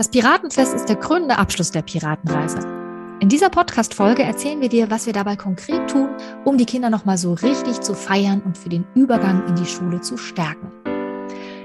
Das Piratenfest ist der krönende Abschluss der Piratenreise. In dieser Podcast-Folge erzählen wir dir, was wir dabei konkret tun, um die Kinder nochmal so richtig zu feiern und für den Übergang in die Schule zu stärken.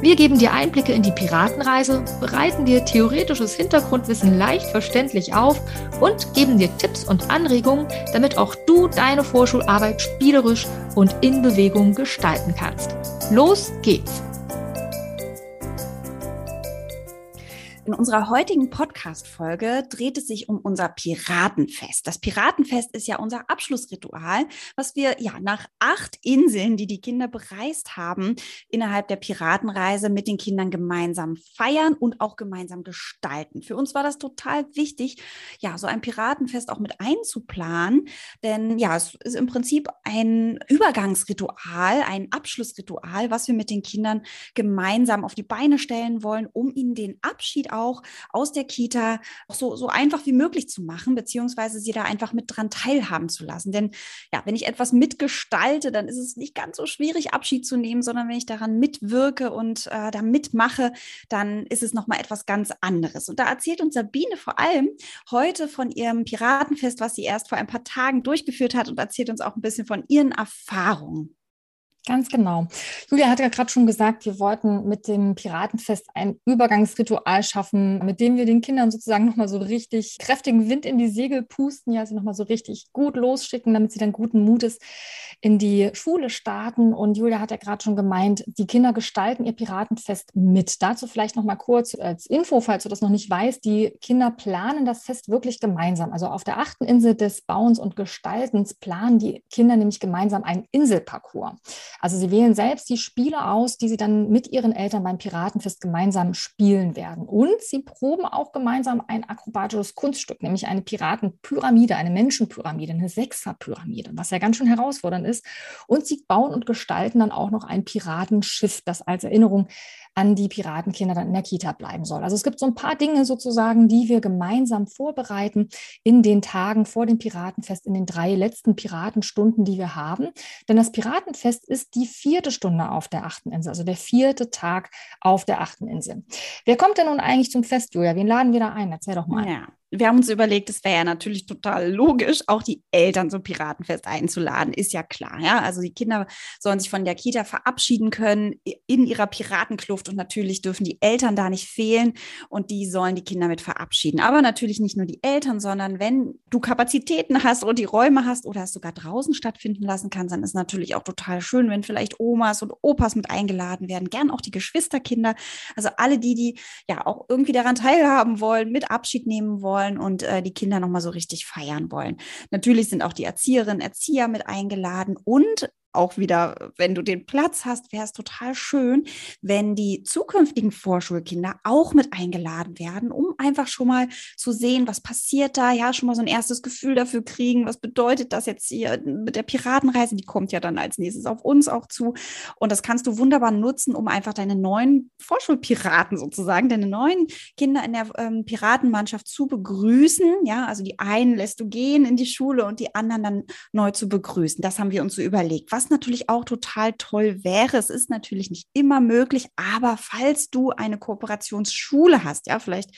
Wir geben dir Einblicke in die Piratenreise, bereiten dir theoretisches Hintergrundwissen leicht verständlich auf und geben dir Tipps und Anregungen, damit auch du deine Vorschularbeit spielerisch und in Bewegung gestalten kannst. Los geht's! In unserer heutigen Podcast-Folge dreht es sich um unser Piratenfest. Das Piratenfest ist ja unser Abschlussritual, was wir ja nach acht Inseln, die die Kinder bereist haben, innerhalb der Piratenreise mit den Kindern gemeinsam feiern und auch gemeinsam gestalten. Für uns war das total wichtig, ja, so ein Piratenfest auch mit einzuplanen, denn ja, es ist im Prinzip ein Übergangsritual, ein Abschlussritual, was wir mit den Kindern gemeinsam auf die Beine stellen wollen, um ihnen den Abschied auch aus der Kita so, so einfach wie möglich zu machen, beziehungsweise sie da einfach mit dran teilhaben zu lassen. Denn ja, wenn ich etwas mitgestalte, dann ist es nicht ganz so schwierig, Abschied zu nehmen, sondern wenn ich daran mitwirke und äh, da mitmache, dann ist es nochmal etwas ganz anderes. Und da erzählt uns Sabine vor allem heute von ihrem Piratenfest, was sie erst vor ein paar Tagen durchgeführt hat und erzählt uns auch ein bisschen von ihren Erfahrungen. Ganz genau. Julia hat ja gerade schon gesagt, wir wollten mit dem Piratenfest ein Übergangsritual schaffen, mit dem wir den Kindern sozusagen nochmal so richtig kräftigen Wind in die Segel pusten, ja, sie nochmal so richtig gut losschicken, damit sie dann guten Mutes in die Schule starten. Und Julia hat ja gerade schon gemeint, die Kinder gestalten ihr Piratenfest mit. Dazu vielleicht nochmal kurz als Info, falls du das noch nicht weißt, die Kinder planen das Fest wirklich gemeinsam. Also auf der achten Insel des Bauens und Gestaltens planen die Kinder nämlich gemeinsam einen Inselparcours. Also sie wählen selbst die Spiele aus, die sie dann mit ihren Eltern beim Piratenfest gemeinsam spielen werden. Und sie proben auch gemeinsam ein akrobatisches Kunststück, nämlich eine Piratenpyramide, eine Menschenpyramide, eine Sechserpyramide, was ja ganz schön herausfordernd ist. Und sie bauen und gestalten dann auch noch ein Piratenschiff, das als Erinnerung an die Piratenkinder dann in der Kita bleiben soll. Also es gibt so ein paar Dinge sozusagen, die wir gemeinsam vorbereiten in den Tagen vor dem Piratenfest, in den drei letzten Piratenstunden, die wir haben. Denn das Piratenfest ist die vierte Stunde auf der achten Insel, also der vierte Tag auf der achten Insel. Wer kommt denn nun eigentlich zum Fest, Julia? Wen laden wir da ein? Erzähl doch mal. Ja wir haben uns überlegt, es wäre ja natürlich total logisch, auch die Eltern zum Piratenfest einzuladen, ist ja klar. Ja? Also die Kinder sollen sich von der Kita verabschieden können in ihrer Piratenkluft und natürlich dürfen die Eltern da nicht fehlen und die sollen die Kinder mit verabschieden. Aber natürlich nicht nur die Eltern, sondern wenn du Kapazitäten hast und die Räume hast oder es sogar draußen stattfinden lassen kannst, dann ist natürlich auch total schön, wenn vielleicht Omas und Opas mit eingeladen werden, gern auch die Geschwisterkinder, also alle die, die ja auch irgendwie daran teilhaben wollen, mit Abschied nehmen wollen wollen und äh, die Kinder nochmal so richtig feiern wollen. Natürlich sind auch die Erzieherinnen, Erzieher mit eingeladen und auch wieder, wenn du den Platz hast, wäre es total schön, wenn die zukünftigen Vorschulkinder auch mit eingeladen werden, um einfach schon mal zu sehen, was passiert da, ja, schon mal so ein erstes Gefühl dafür kriegen, was bedeutet das jetzt hier mit der Piratenreise, die kommt ja dann als nächstes auf uns auch zu. Und das kannst du wunderbar nutzen, um einfach deine neuen Vorschulpiraten sozusagen, deine neuen Kinder in der ähm, Piratenmannschaft zu begrüßen. Ja, also die einen lässt du gehen in die Schule und die anderen dann neu zu begrüßen. Das haben wir uns so überlegt. Was natürlich auch total toll wäre, es ist natürlich nicht immer möglich, aber falls du eine Kooperationsschule hast, ja, vielleicht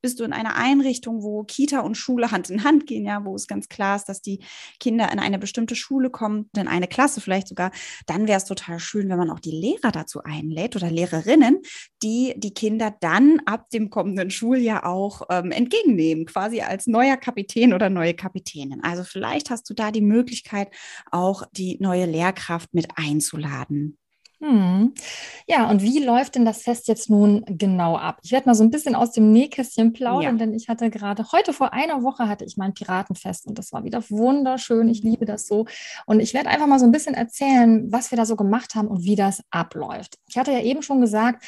bist du in einer Einrichtung, wo Kita und Schule Hand in Hand gehen, ja, wo es ganz klar ist, dass die Kinder in eine bestimmte Schule kommen, in eine Klasse vielleicht sogar, dann wäre es total schön, wenn man auch die Lehrer dazu einlädt oder Lehrerinnen, die die Kinder dann ab dem kommenden Schuljahr auch ähm, entgegennehmen, quasi als neuer Kapitän oder neue Kapitänin. Also vielleicht hast du da die Möglichkeit, auch die neue Lehrerin Lehrkraft mit einzuladen. Hm. Ja, und wie läuft denn das Fest jetzt nun genau ab? Ich werde mal so ein bisschen aus dem Nähkästchen plaudern, ja. denn ich hatte gerade heute vor einer Woche hatte ich mein Piratenfest und das war wieder wunderschön. Ich liebe das so. Und ich werde einfach mal so ein bisschen erzählen, was wir da so gemacht haben und wie das abläuft. Ich hatte ja eben schon gesagt,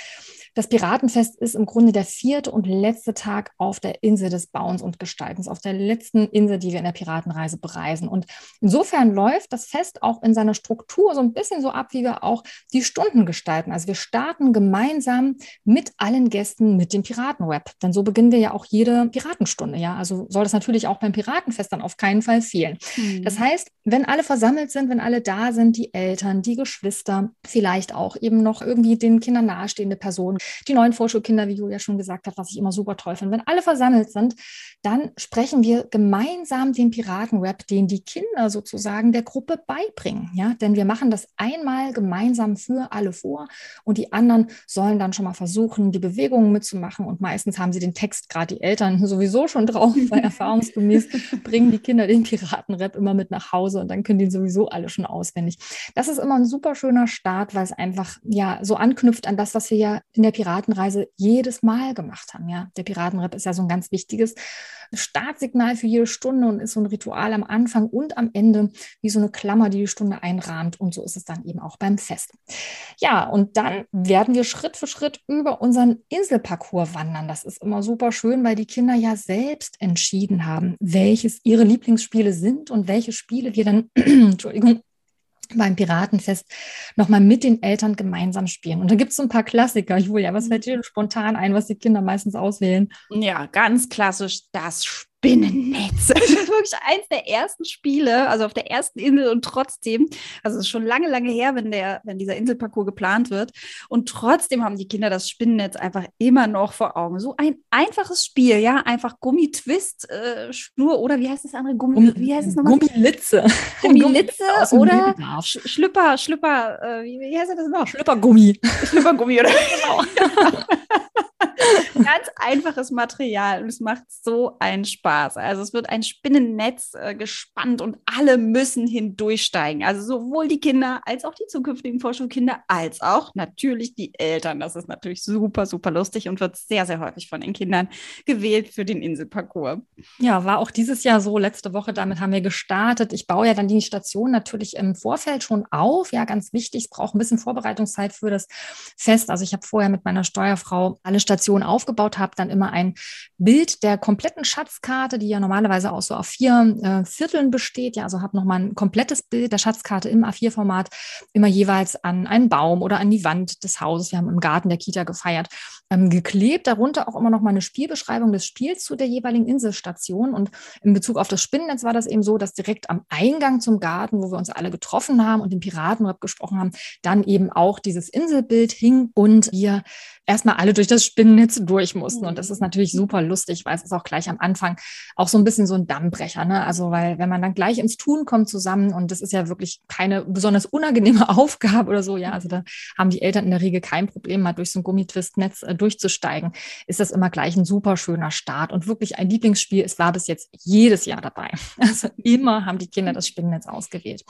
das Piratenfest ist im Grunde der vierte und letzte Tag auf der Insel des Bauens und Gestaltens, auf der letzten Insel, die wir in der Piratenreise bereisen. Und insofern läuft das Fest auch in seiner Struktur so ein bisschen so ab, wie wir auch die Stunden gestalten. Also wir starten gemeinsam mit allen Gästen mit dem Piratenweb. Denn so beginnen wir ja auch jede Piratenstunde. Ja, also soll das natürlich auch beim Piratenfest dann auf keinen Fall fehlen. Mhm. Das heißt, wenn alle versammelt sind, wenn alle da sind, die Eltern, die Geschwister, vielleicht auch eben noch irgendwie den Kindern nahestehende Personen, die neuen Vorschulkinder, wie Julia schon gesagt hat, was ich immer super toll finde. Wenn alle versammelt sind, dann sprechen wir gemeinsam den Piratenrap, den die Kinder sozusagen der Gruppe beibringen. Ja, denn wir machen das einmal gemeinsam für alle vor und die anderen sollen dann schon mal versuchen, die Bewegungen mitzumachen und meistens haben sie den Text gerade die Eltern sowieso schon drauf, weil erfahrungsgemäß bringen die Kinder den Piratenrap immer mit nach Hause und dann können die sowieso alle schon auswendig. Das ist immer ein super schöner Start, weil es einfach ja so anknüpft an das, was wir ja in der Piratenreise jedes Mal gemacht haben. Ja, der Piratenrap ist ja so ein ganz wichtiges Startsignal für jede Stunde und ist so ein Ritual am Anfang und am Ende wie so eine Klammer, die die Stunde einrahmt. Und so ist es dann eben auch beim Fest. Ja, und dann werden wir Schritt für Schritt über unseren Inselparcours wandern. Das ist immer super schön, weil die Kinder ja selbst entschieden haben, welches ihre Lieblingsspiele sind und welche Spiele wir dann, Entschuldigung, beim Piratenfest nochmal mit den Eltern gemeinsam spielen. Und da gibt es so ein paar Klassiker. Julia, was fällt dir spontan ein, was die Kinder meistens auswählen? Ja, ganz klassisch das Spiel. Spinnennetz. Das ist wirklich eins der ersten Spiele, also auf der ersten Insel und trotzdem, also es ist schon lange, lange her, wenn der, wenn dieser Inselparcours geplant wird. Und trotzdem haben die Kinder das Spinnennetz einfach immer noch vor Augen. So ein einfaches Spiel, ja, einfach Gummitwist, äh, Schnur oder wie heißt das andere? Gummi, Gummi wie heißt es nochmal? Gummilitze. Gummilitze oder Sch Schlüpper, Schlüpper, äh, wie, wie heißt das noch? Schlüppergummi. Schlüppergummi, oder? Genau. Ganz einfaches Material und es macht so einen Spaß. Also es wird ein Spinnennetz äh, gespannt und alle müssen hindurchsteigen. Also sowohl die Kinder als auch die zukünftigen Vorschulkinder, als auch natürlich die Eltern. Das ist natürlich super, super lustig und wird sehr, sehr häufig von den Kindern gewählt für den Inselparcours. Ja, war auch dieses Jahr so. Letzte Woche, damit haben wir gestartet. Ich baue ja dann die Station natürlich im Vorfeld schon auf. Ja, ganz wichtig. Es braucht ein bisschen Vorbereitungszeit für das Fest. Also ich habe vorher mit meiner Steuerfrau alle Stationen aufgebaut, habe dann immer ein Bild der kompletten Schatzkarte, die ja normalerweise auch so auf vier äh, Vierteln besteht. Ja, also habe nochmal ein komplettes Bild der Schatzkarte im A4-Format, immer jeweils an einen Baum oder an die Wand des Hauses. Wir haben im Garten der Kita gefeiert, ähm, geklebt. Darunter auch immer noch mal eine Spielbeschreibung des Spiels zu der jeweiligen Inselstation. Und in Bezug auf das Spinnennetz war das eben so, dass direkt am Eingang zum Garten, wo wir uns alle getroffen haben und den Piratenrap gesprochen haben, dann eben auch dieses Inselbild hing und wir erstmal alle durch das Spinnennetz durch mussten. Und das ist natürlich super lustig, weil es ist auch gleich am Anfang auch so ein bisschen so ein Dammbrecher. Ne? Also, weil wenn man dann gleich ins Tun kommt zusammen und das ist ja wirklich keine besonders unangenehme Aufgabe oder so, ja, also da haben die Eltern in der Regel kein Problem, mal durch so ein Gummitwistnetz äh, durchzusteigen, ist das immer gleich ein super schöner Start und wirklich ein Lieblingsspiel. Es war bis jetzt jedes Jahr dabei. Also immer haben die Kinder das Spinnennetz ausgewählt.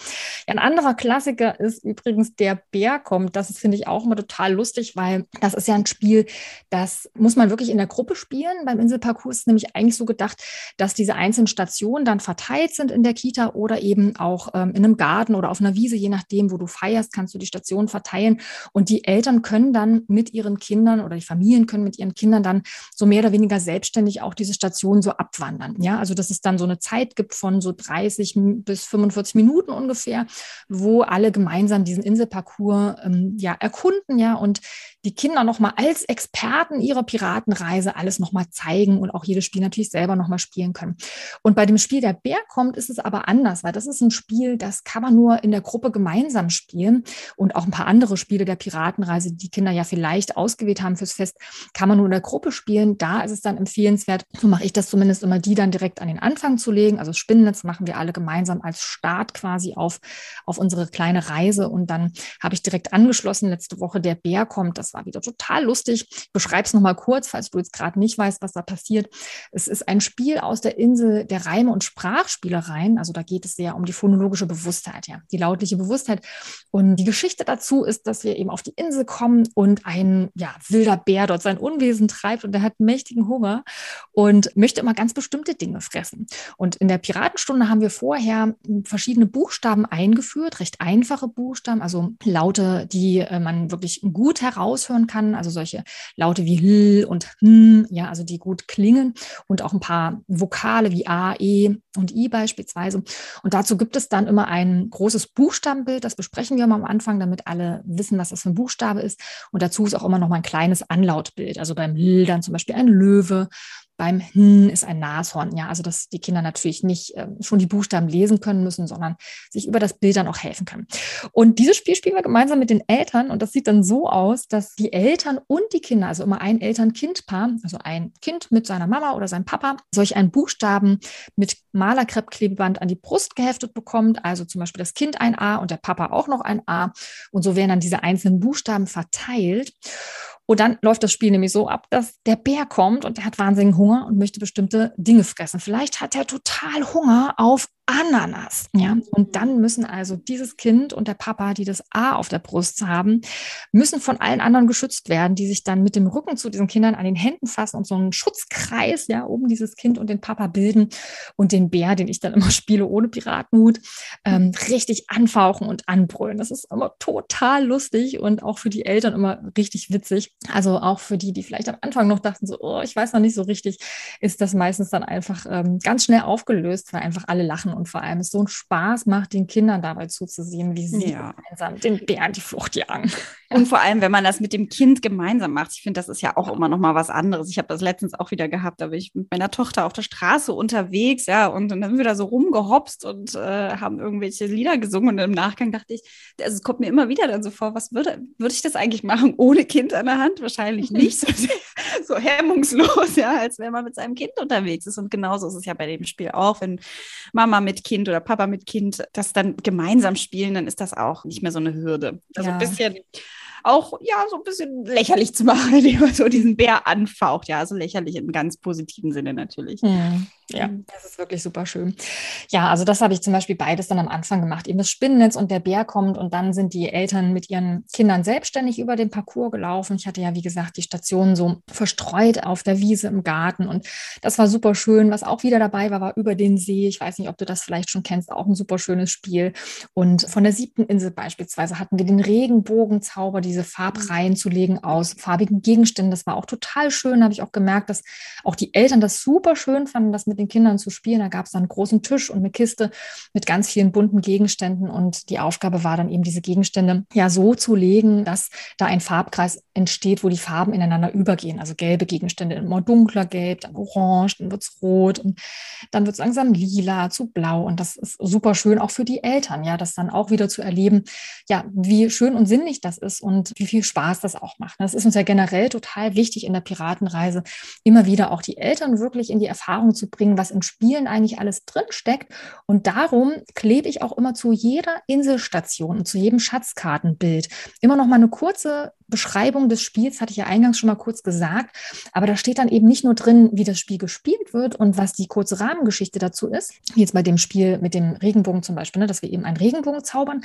Ja, ein anderer Klassiker ist übrigens der Bär kommt. Das finde ich auch immer total lustig, weil das ist ja ein Spiel, das muss man wirklich in der Gruppe spielen. Beim Inselparcours ist nämlich eigentlich so gedacht, dass diese einzelnen Stationen dann verteilt sind in der Kita oder eben auch ähm, in einem Garten oder auf einer Wiese, je nachdem, wo du feierst, kannst du die Stationen verteilen. Und die Eltern können dann mit ihren Kindern oder die Familien können mit ihren Kindern dann so mehr oder weniger selbstständig auch diese Stationen so abwandern. Ja, also dass es dann so eine Zeit gibt von so 30 bis 45 Minuten ungefähr, wo alle gemeinsam diesen Inselparcours ähm, ja erkunden, ja, und die Kinder nochmal als Experten ihrer Piratenreise alles nochmal zeigen und auch jedes Spiel natürlich selber nochmal spielen können. Und bei dem Spiel Der Bär kommt, ist es aber anders, weil das ist ein Spiel, das kann man nur in der Gruppe gemeinsam spielen und auch ein paar andere Spiele der Piratenreise, die Kinder ja vielleicht ausgewählt haben fürs Fest, kann man nur in der Gruppe spielen. Da ist es dann empfehlenswert, so mache ich das zumindest immer, die dann direkt an den Anfang zu legen. Also Spinnennetz machen wir alle gemeinsam als Start quasi auf, auf unsere kleine Reise und dann habe ich direkt angeschlossen letzte Woche Der Bär kommt. Das war wieder total lustig. Ich beschreibe es nochmal kurz. kurz, falls du jetzt gerade nicht weißt, was da passiert. Es ist ein Spiel aus der Insel der Reime und Sprachspielereien. Also da geht es sehr um die phonologische Bewusstheit, ja, die lautliche Bewusstheit. Und die Geschichte dazu ist, dass wir eben auf die Insel kommen und ein ja, wilder Bär dort sein Unwesen treibt und der hat mächtigen Hunger und möchte immer ganz bestimmte Dinge fressen. Und in der Piratenstunde haben wir vorher verschiedene Buchstaben eingeführt, recht einfache Buchstaben, also Laute, die äh, man wirklich gut heraushören kann, also solche Laute wie L und N, ja, also die gut klingen und auch ein paar Vokale wie A, E und I beispielsweise. Und dazu gibt es dann immer ein großes Buchstabenbild, das besprechen wir mal am Anfang, damit alle wissen, was das für ein Buchstabe ist. Und dazu ist auch immer noch mal ein kleines Anlautbild, also beim L dann zum Beispiel ein Löwe beim Hm ist ein Nashorn. Ja, also dass die Kinder natürlich nicht äh, schon die Buchstaben lesen können müssen, sondern sich über das Bild dann auch helfen können. Und dieses Spiel spielen wir gemeinsam mit den Eltern und das sieht dann so aus, dass die Eltern und die Kinder, also immer ein Eltern-Kind-Paar, also ein Kind mit seiner Mama oder seinem Papa, solch einen Buchstaben mit Malerkreppklebeband an die Brust geheftet bekommt. Also zum Beispiel das Kind ein A und der Papa auch noch ein A. Und so werden dann diese einzelnen Buchstaben verteilt. Und dann läuft das Spiel nämlich so ab, dass der Bär kommt und der hat wahnsinnigen Hunger und möchte bestimmte Dinge fressen. Vielleicht hat er total Hunger auf Ananas. Ja, und dann müssen also dieses Kind und der Papa, die das A auf der Brust haben, müssen von allen anderen geschützt werden, die sich dann mit dem Rücken zu diesen Kindern an den Händen fassen und so einen Schutzkreis ja um dieses Kind und den Papa bilden und den Bär, den ich dann immer spiele ohne Piratenhut, ähm, richtig anfauchen und anbrüllen. Das ist immer total lustig und auch für die Eltern immer richtig witzig. Also auch für die, die vielleicht am Anfang noch dachten so, oh, ich weiß noch nicht so richtig, ist das meistens dann einfach ähm, ganz schnell aufgelöst, weil einfach alle lachen und vor allem es so einen Spaß macht, den Kindern dabei zuzusehen, wie sie ja. gemeinsam den Bären die Flucht jagen. Und vor allem, wenn man das mit dem Kind gemeinsam macht. Ich finde, das ist ja auch immer noch mal was anderes. Ich habe das letztens auch wieder gehabt, da bin ich mit meiner Tochter auf der Straße unterwegs, ja, und dann sind wir da so rumgehopst und äh, haben irgendwelche Lieder gesungen und im Nachgang dachte ich, also es kommt mir immer wieder dann so vor, was würde, würde ich das eigentlich machen ohne Kind an der Hand? Wahrscheinlich nicht. So, so hemmungslos, ja, als wenn man mit seinem Kind unterwegs ist. Und genauso ist es ja bei dem Spiel auch, wenn Mama mit Kind oder Papa mit Kind das dann gemeinsam spielen, dann ist das auch nicht mehr so eine Hürde. Also ja. ein bisschen auch ja so ein bisschen lächerlich zu machen, indem man so diesen Bär anfaucht. Ja, also lächerlich im ganz positiven Sinne natürlich. Mhm. Ja, mhm. das ist wirklich super schön. Ja, also das habe ich zum Beispiel beides dann am Anfang gemacht. Eben das Spinnennetz und der Bär kommt und dann sind die Eltern mit ihren Kindern selbstständig über den Parcours gelaufen. Ich hatte ja, wie gesagt, die Stationen so verstreut auf der Wiese im Garten und das war super schön. Was auch wieder dabei war, war über den See. Ich weiß nicht, ob du das vielleicht schon kennst, auch ein super schönes Spiel. Und von der siebten Insel beispielsweise hatten wir den Regenbogenzauber, diese Farbreihen zu legen aus farbigen Gegenständen. Das war auch total schön. Da habe ich auch gemerkt, dass auch die Eltern das super schön fanden, das mit mit den Kindern zu spielen. Da gab es dann einen großen Tisch und eine Kiste mit ganz vielen bunten Gegenständen. Und die Aufgabe war dann eben, diese Gegenstände ja so zu legen, dass da ein Farbkreis entsteht, wo die Farben ineinander übergehen. Also gelbe Gegenstände immer dunkler gelb, dann orange, dann wird es rot und dann wird es langsam lila zu blau. Und das ist super schön auch für die Eltern, ja, das dann auch wieder zu erleben, ja, wie schön und sinnlich das ist und wie viel Spaß das auch macht. Das ist uns ja generell total wichtig in der Piratenreise, immer wieder auch die Eltern wirklich in die Erfahrung zu bringen, bringen, was in Spielen eigentlich alles drinsteckt. Und darum klebe ich auch immer zu jeder Inselstation und zu jedem Schatzkartenbild immer noch mal eine kurze Beschreibung des Spiels, hatte ich ja eingangs schon mal kurz gesagt. Aber da steht dann eben nicht nur drin, wie das Spiel gespielt wird und was die kurze Rahmengeschichte dazu ist, jetzt bei dem Spiel mit dem Regenbogen zum Beispiel, ne, dass wir eben einen Regenbogen zaubern,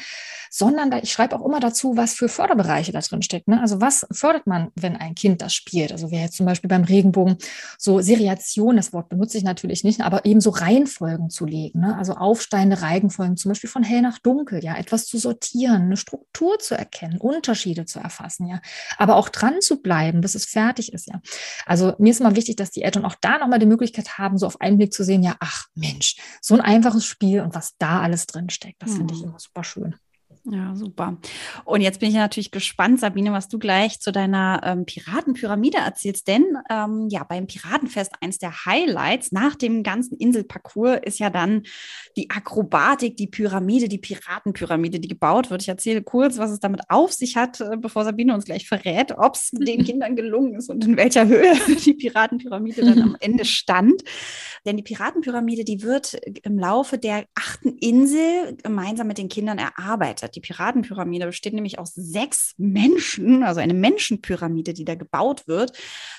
sondern da, ich schreibe auch immer dazu, was für Förderbereiche da drin steckt. Ne? Also was fördert man, wenn ein Kind das spielt? Also wäre jetzt zum Beispiel beim Regenbogen so Seriation, das Wort benutze ich natürlich nicht, aber eben so Reihenfolgen zu legen. Ne? Also aufsteigende Reihenfolgen, zum Beispiel von hell nach dunkel, ja, etwas zu sortieren, eine Struktur zu erkennen, Unterschiede zu erfassen, ja. Aber auch dran zu bleiben, bis es fertig ist, ja. Also mir ist immer wichtig, dass die Eltern auch da nochmal die Möglichkeit haben, so auf einen Blick zu sehen, ja, ach Mensch, so ein einfaches Spiel und was da alles drin steckt, das mhm. finde ich hm. immer super schön. Ja, super. Und jetzt bin ich natürlich gespannt, Sabine, was du gleich zu deiner ähm, Piratenpyramide erzählst. Denn ähm, ja, beim Piratenfest eins der Highlights nach dem ganzen Inselparcours ist ja dann die Akrobatik, die Pyramide, die Piratenpyramide, die gebaut wird. Ich erzähle kurz, was es damit auf sich hat, äh, bevor Sabine uns gleich verrät, ob es den Kindern gelungen ist und in welcher Höhe die Piratenpyramide dann am Ende stand. Denn die Piratenpyramide, die wird im Laufe der achten Insel gemeinsam mit den Kindern erarbeitet. Hat. Die Piratenpyramide besteht nämlich aus sechs Menschen, also eine Menschenpyramide, die da gebaut wird.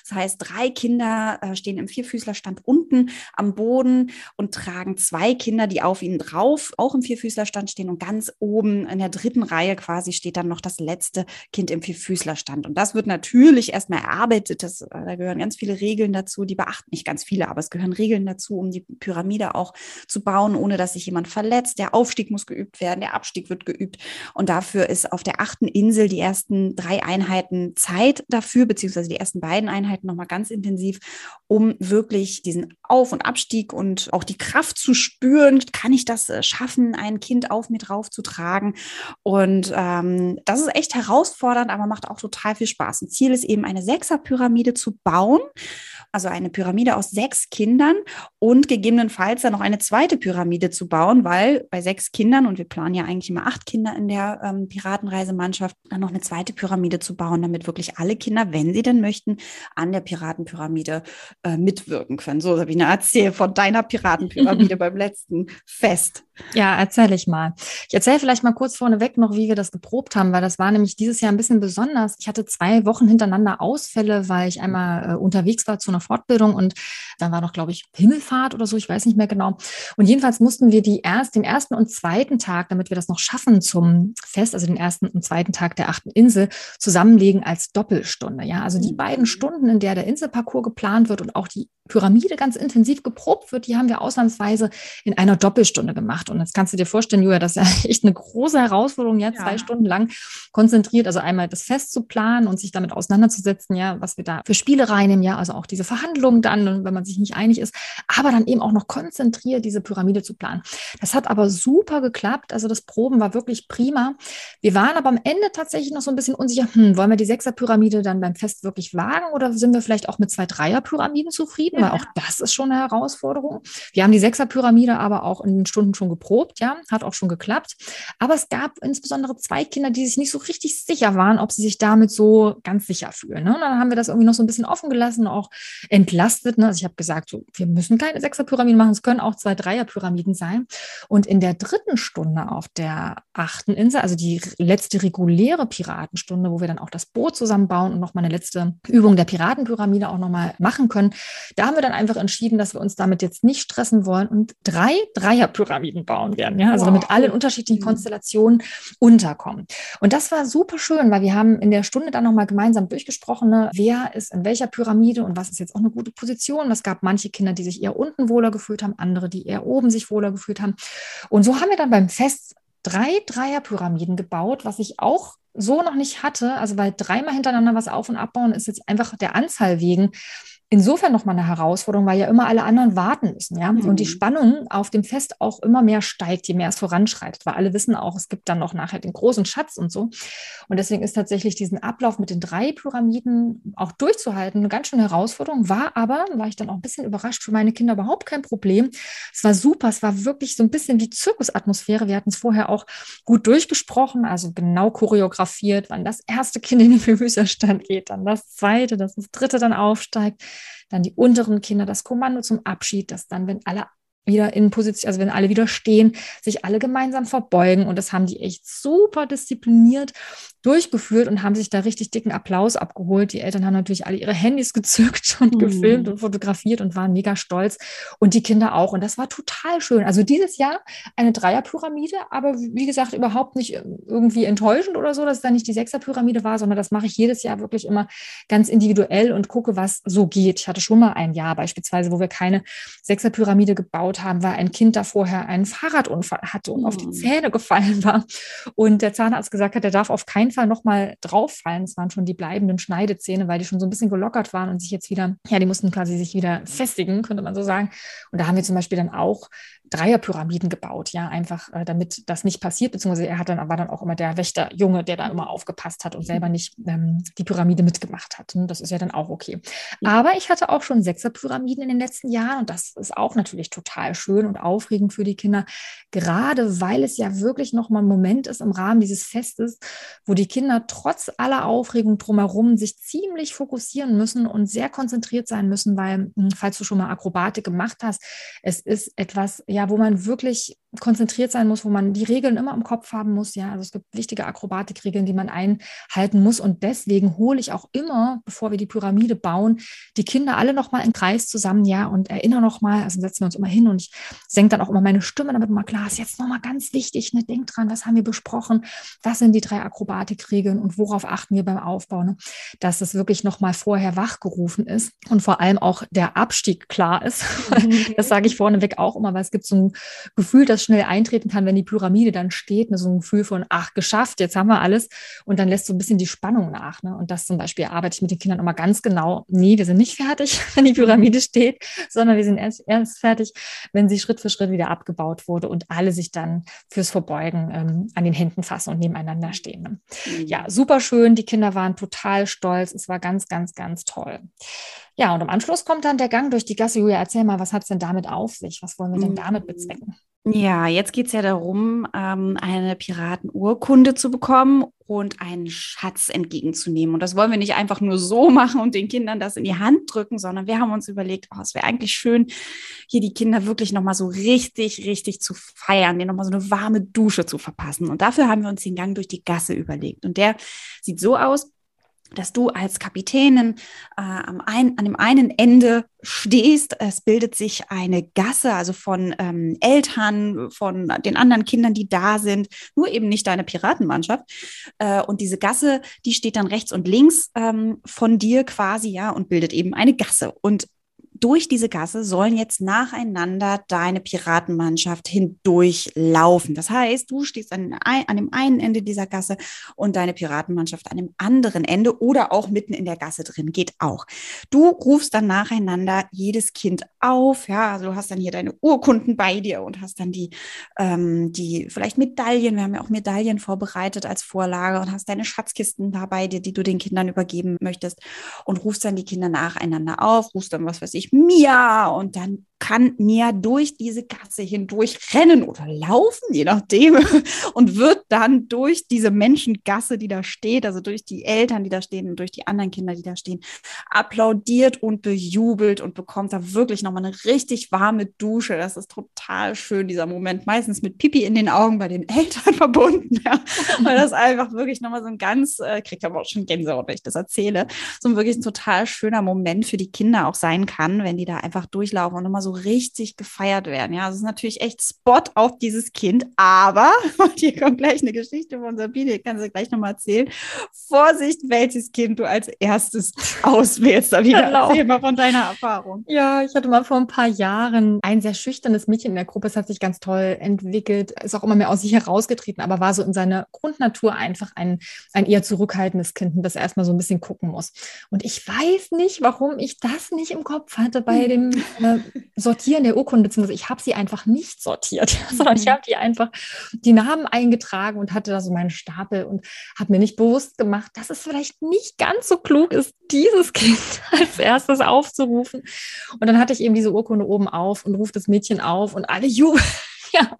Das heißt, drei Kinder äh, stehen im Vierfüßlerstand unten am Boden und tragen zwei Kinder, die auf ihnen drauf auch im Vierfüßlerstand stehen. Und ganz oben in der dritten Reihe quasi steht dann noch das letzte Kind im Vierfüßlerstand. Und das wird natürlich erstmal erarbeitet. Das, äh, da gehören ganz viele Regeln dazu, die beachten nicht ganz viele, aber es gehören Regeln dazu, um die Pyramide auch zu bauen, ohne dass sich jemand verletzt. Der Aufstieg muss geübt werden, der Abstieg wird geübt. Und dafür ist auf der achten Insel die ersten drei Einheiten Zeit dafür, beziehungsweise die ersten beiden Einheiten nochmal ganz intensiv, um wirklich diesen Auf- und Abstieg und auch die Kraft zu spüren. Kann ich das äh, schaffen, ein Kind auf mir drauf zu tragen? Und ähm, das ist echt herausfordernd, aber macht auch total viel Spaß. Ein Ziel ist eben eine Sechserpyramide zu bauen, also eine Pyramide aus sechs Kindern und gegebenenfalls dann noch eine zweite Pyramide zu bauen, weil bei sechs Kindern, und wir planen ja eigentlich immer acht Kinder in der ähm, Piratenreisemannschaft, dann noch eine zweite Pyramide zu bauen, damit wirklich alle Kinder, wenn sie denn möchten, an der Piratenpyramide äh, mitwirken können. So, Sabine, erzähl von deiner Piratenpyramide beim letzten Fest. Ja, erzähle ich mal. Ich erzähle vielleicht mal kurz vorneweg noch, wie wir das geprobt haben, weil das war nämlich dieses Jahr ein bisschen besonders. Ich hatte zwei Wochen hintereinander Ausfälle, weil ich einmal äh, unterwegs war zu einer Fortbildung und dann war noch, glaube ich, Himmelfahrt oder so, ich weiß nicht mehr genau. Und jedenfalls mussten wir die erst, den ersten und zweiten Tag, damit wir das noch schaffen zum Fest, also den ersten und zweiten Tag der achten Insel, zusammenlegen als Doppelstunde. Ja, also die beiden mhm. Stunden, in der der Inselparcours geplant wird und auch die Pyramide ganz intensiv geprobt wird, die haben wir ausnahmsweise in einer Doppelstunde gemacht. Und jetzt kannst du dir vorstellen, Julia, das ist ja echt eine große Herausforderung, ja, zwei Stunden lang konzentriert, also einmal das Fest zu planen und sich damit auseinanderzusetzen, ja, was wir da für Spiele reinnehmen, ja, also auch diese Verhandlungen dann, wenn man sich nicht einig ist, aber dann eben auch noch konzentriert diese Pyramide zu planen. Das hat aber super geklappt, also das Proben war wirklich prima. Wir waren aber am Ende tatsächlich noch so ein bisschen unsicher, hm, wollen wir die Sechserpyramide dann beim Fest wirklich wagen oder sind wir vielleicht auch mit zwei Dreierpyramiden zufrieden? weil auch das ist schon eine Herausforderung. Wir haben die Sechserpyramide aber auch in den Stunden schon geprobt, ja, hat auch schon geklappt. Aber es gab insbesondere zwei Kinder, die sich nicht so richtig sicher waren, ob sie sich damit so ganz sicher fühlen. Ne? Und dann haben wir das irgendwie noch so ein bisschen offen gelassen, auch entlastet. Ne? Also ich habe gesagt, so, wir müssen keine Sechserpyramiden machen, es können auch zwei Dreierpyramiden sein. Und in der dritten Stunde auf der achten Insel, also die letzte reguläre Piratenstunde, wo wir dann auch das Boot zusammenbauen und nochmal eine letzte Übung der Piratenpyramide auch nochmal machen können, da haben wir dann einfach entschieden, dass wir uns damit jetzt nicht stressen wollen und drei Dreierpyramiden bauen werden. Ja? Also wow. damit alle in unterschiedlichen. Konstellationen unterkommen. Und das war super schön, weil wir haben in der Stunde dann nochmal gemeinsam durchgesprochen, ne, wer ist in welcher Pyramide und was ist jetzt auch eine gute Position. Es gab manche Kinder, die sich eher unten wohler gefühlt haben, andere, die eher oben sich wohler gefühlt haben. Und so haben wir dann beim Fest drei Dreierpyramiden gebaut, was ich auch so noch nicht hatte. Also weil dreimal hintereinander was auf- und abbauen ist jetzt einfach der Anzahl wegen insofern nochmal eine Herausforderung, weil ja immer alle anderen warten müssen, ja. Mhm. Und die mhm. Spannung auf dem Fest auch immer mehr steigt, je mehr es voranschreitet, weil alle wissen auch, es gibt dann noch nachher den großen Schatz und so. Und deswegen ist tatsächlich diesen Ablauf mit den drei Pyramiden auch durchzuhalten eine ganz schöne Herausforderung, war aber, war ich dann auch ein bisschen überrascht, für meine Kinder überhaupt kein Problem. Es war super, es war wirklich so ein bisschen wie Zirkusatmosphäre. Wir hatten es vorher auch gut durchgesprochen, also genau choreografiert, wann das erste Kind in den Füßerstand geht, dann das zweite, das, das dritte dann aufsteigt dann die unteren Kinder das Kommando zum Abschied, dass dann, wenn alle wieder in Position, also wenn alle wieder stehen, sich alle gemeinsam verbeugen. Und das haben die echt super diszipliniert durchgeführt und haben sich da richtig dicken Applaus abgeholt. Die Eltern haben natürlich alle ihre Handys gezückt und mhm. gefilmt und fotografiert und waren mega stolz. Und die Kinder auch. Und das war total schön. Also dieses Jahr eine Dreierpyramide, aber wie gesagt, überhaupt nicht irgendwie enttäuschend oder so, dass es da nicht die Sechserpyramide war, sondern das mache ich jedes Jahr wirklich immer ganz individuell und gucke, was so geht. Ich hatte schon mal ein Jahr beispielsweise, wo wir keine Sechserpyramide gebaut haben, weil ein Kind da vorher einen Fahrradunfall hatte und mhm. auf die mhm. Zähne gefallen war. Und der Zahnarzt gesagt hat, er darf auf keinen Fall nochmal drauffallen. Es waren schon die bleibenden Schneidezähne, weil die schon so ein bisschen gelockert waren und sich jetzt wieder, ja, die mussten quasi sich wieder festigen, könnte man so sagen. Und da haben wir zum Beispiel dann auch Dreierpyramiden gebaut, ja, einfach äh, damit das nicht passiert, beziehungsweise er hat dann, war dann auch immer der Wächterjunge, der da immer aufgepasst hat und selber nicht ähm, die Pyramide mitgemacht hat. Und das ist ja dann auch okay. Aber ich hatte auch schon Sechserpyramiden in den letzten Jahren und das ist auch natürlich total schön und aufregend für die Kinder, gerade weil es ja wirklich nochmal ein Moment ist im Rahmen dieses Festes, wo die Kinder trotz aller Aufregung drumherum sich ziemlich fokussieren müssen und sehr konzentriert sein müssen, weil, hm, falls du schon mal Akrobatik gemacht hast, es ist etwas, ja, ja, wo man wirklich konzentriert sein muss, wo man die Regeln immer im Kopf haben muss. Ja, also es gibt wichtige Akrobatikregeln, die man einhalten muss. Und deswegen hole ich auch immer, bevor wir die Pyramide bauen, die Kinder alle nochmal im Kreis zusammen, ja, und erinnere nochmal, also setzen wir uns immer hin und ich senke dann auch immer meine Stimme, damit mal klar ist, jetzt nochmal ganz wichtig, ne, denkt dran, was haben wir besprochen? Was sind die drei Akrobatikregeln und worauf achten wir beim Aufbau? Ne? Dass es wirklich nochmal vorher wachgerufen ist und vor allem auch der Abstieg klar ist. Mhm. das sage ich vorneweg auch immer, weil es gibt so ein Gefühl, dass schnell eintreten kann, wenn die Pyramide dann steht, ne, so ein Gefühl von, ach, geschafft, jetzt haben wir alles. Und dann lässt so ein bisschen die Spannung nach. Ne? Und das zum Beispiel arbeite ich mit den Kindern immer ganz genau. Nee, wir sind nicht fertig, wenn die Pyramide steht, sondern wir sind erst, erst fertig, wenn sie Schritt für Schritt wieder abgebaut wurde und alle sich dann fürs Verbeugen ähm, an den Händen fassen und nebeneinander stehen. Ne? Ja, mhm. super schön. Die Kinder waren total stolz. Es war ganz, ganz, ganz toll. Ja, und am Anschluss kommt dann der Gang durch die Gasse. Julia, erzähl mal, was hat es denn damit auf sich? Was wollen wir denn damit bezwecken? Ja, jetzt geht es ja darum, ähm, eine Piratenurkunde zu bekommen und einen Schatz entgegenzunehmen. Und das wollen wir nicht einfach nur so machen und den Kindern das in die Hand drücken, sondern wir haben uns überlegt, oh, es wäre eigentlich schön, hier die Kinder wirklich nochmal so richtig, richtig zu feiern, denen nochmal so eine warme Dusche zu verpassen. Und dafür haben wir uns den Gang durch die Gasse überlegt. Und der sieht so aus, dass du als Kapitänin äh, am ein, an dem einen Ende stehst. Es bildet sich eine Gasse, also von ähm, Eltern, von den anderen Kindern, die da sind, nur eben nicht deine Piratenmannschaft. Äh, und diese Gasse, die steht dann rechts und links ähm, von dir quasi, ja, und bildet eben eine Gasse. Und durch diese Gasse sollen jetzt nacheinander deine Piratenmannschaft hindurchlaufen. Das heißt, du stehst an, an, dem einen Ende dieser Gasse und deine Piratenmannschaft an dem anderen Ende oder auch mitten in der Gasse drin, geht auch. Du rufst dann nacheinander jedes Kind auf, ja, also du hast dann hier deine Urkunden bei dir und hast dann die, ähm, die vielleicht Medaillen, wir haben ja auch Medaillen vorbereitet als Vorlage und hast deine Schatzkisten da bei dir, die du den Kindern übergeben möchtest und rufst dann die Kinder nacheinander auf, rufst dann, was weiß ich, Mia und dann kann Mia durch diese Gasse hindurch rennen oder laufen, je nachdem, und wird dann durch diese Menschengasse, die da steht, also durch die Eltern, die da stehen und durch die anderen Kinder, die da stehen, applaudiert und bejubelt und bekommt da wirklich nochmal eine richtig warme Dusche. Das ist total schön, dieser Moment. Meistens mit Pipi in den Augen bei den Eltern verbunden, ja. weil das einfach wirklich nochmal so ein ganz, äh, kriegt aber auch schon Gänsehaut, wenn ich das erzähle, so ein wirklich ein total schöner Moment für die Kinder auch sein kann, wenn die da einfach durchlaufen und immer so richtig gefeiert werden. Ja, das ist natürlich echt Spot auf dieses Kind, aber hier kommt gleich eine Geschichte von Sabine, ich kann sie gleich nochmal erzählen. Vorsicht, welches Kind du als erstes auswählst. Sabine, genau. erzähl mal von deiner Erfahrung. Ja, ich hatte mal vor ein paar Jahren ein sehr schüchternes Mädchen in der Gruppe. Es hat sich ganz toll entwickelt, ist auch immer mehr aus sich herausgetreten, aber war so in seiner Grundnatur einfach ein, ein eher zurückhaltendes Kind, das erstmal so ein bisschen gucken muss. Und ich weiß nicht, warum ich das nicht im Kopf hatte bei dem äh, Sortieren der Urkunde, beziehungsweise ich habe sie einfach nicht sortiert, sondern ich mhm. habe die einfach die Namen eingetragen und hatte da so meinen Stapel und habe mir nicht bewusst gemacht, dass es vielleicht nicht ganz so klug ist, dieses Kind als erstes aufzurufen. Und dann hatte ich eben diese Urkunde oben auf und rufe das Mädchen auf und alle jubeln. ja.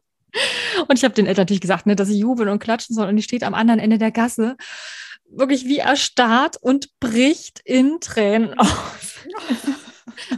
Und ich habe den Eltern natürlich gesagt, ne, dass sie jubeln und klatschen sollen. Und die steht am anderen Ende der Gasse, wirklich wie erstarrt und bricht in Tränen aus.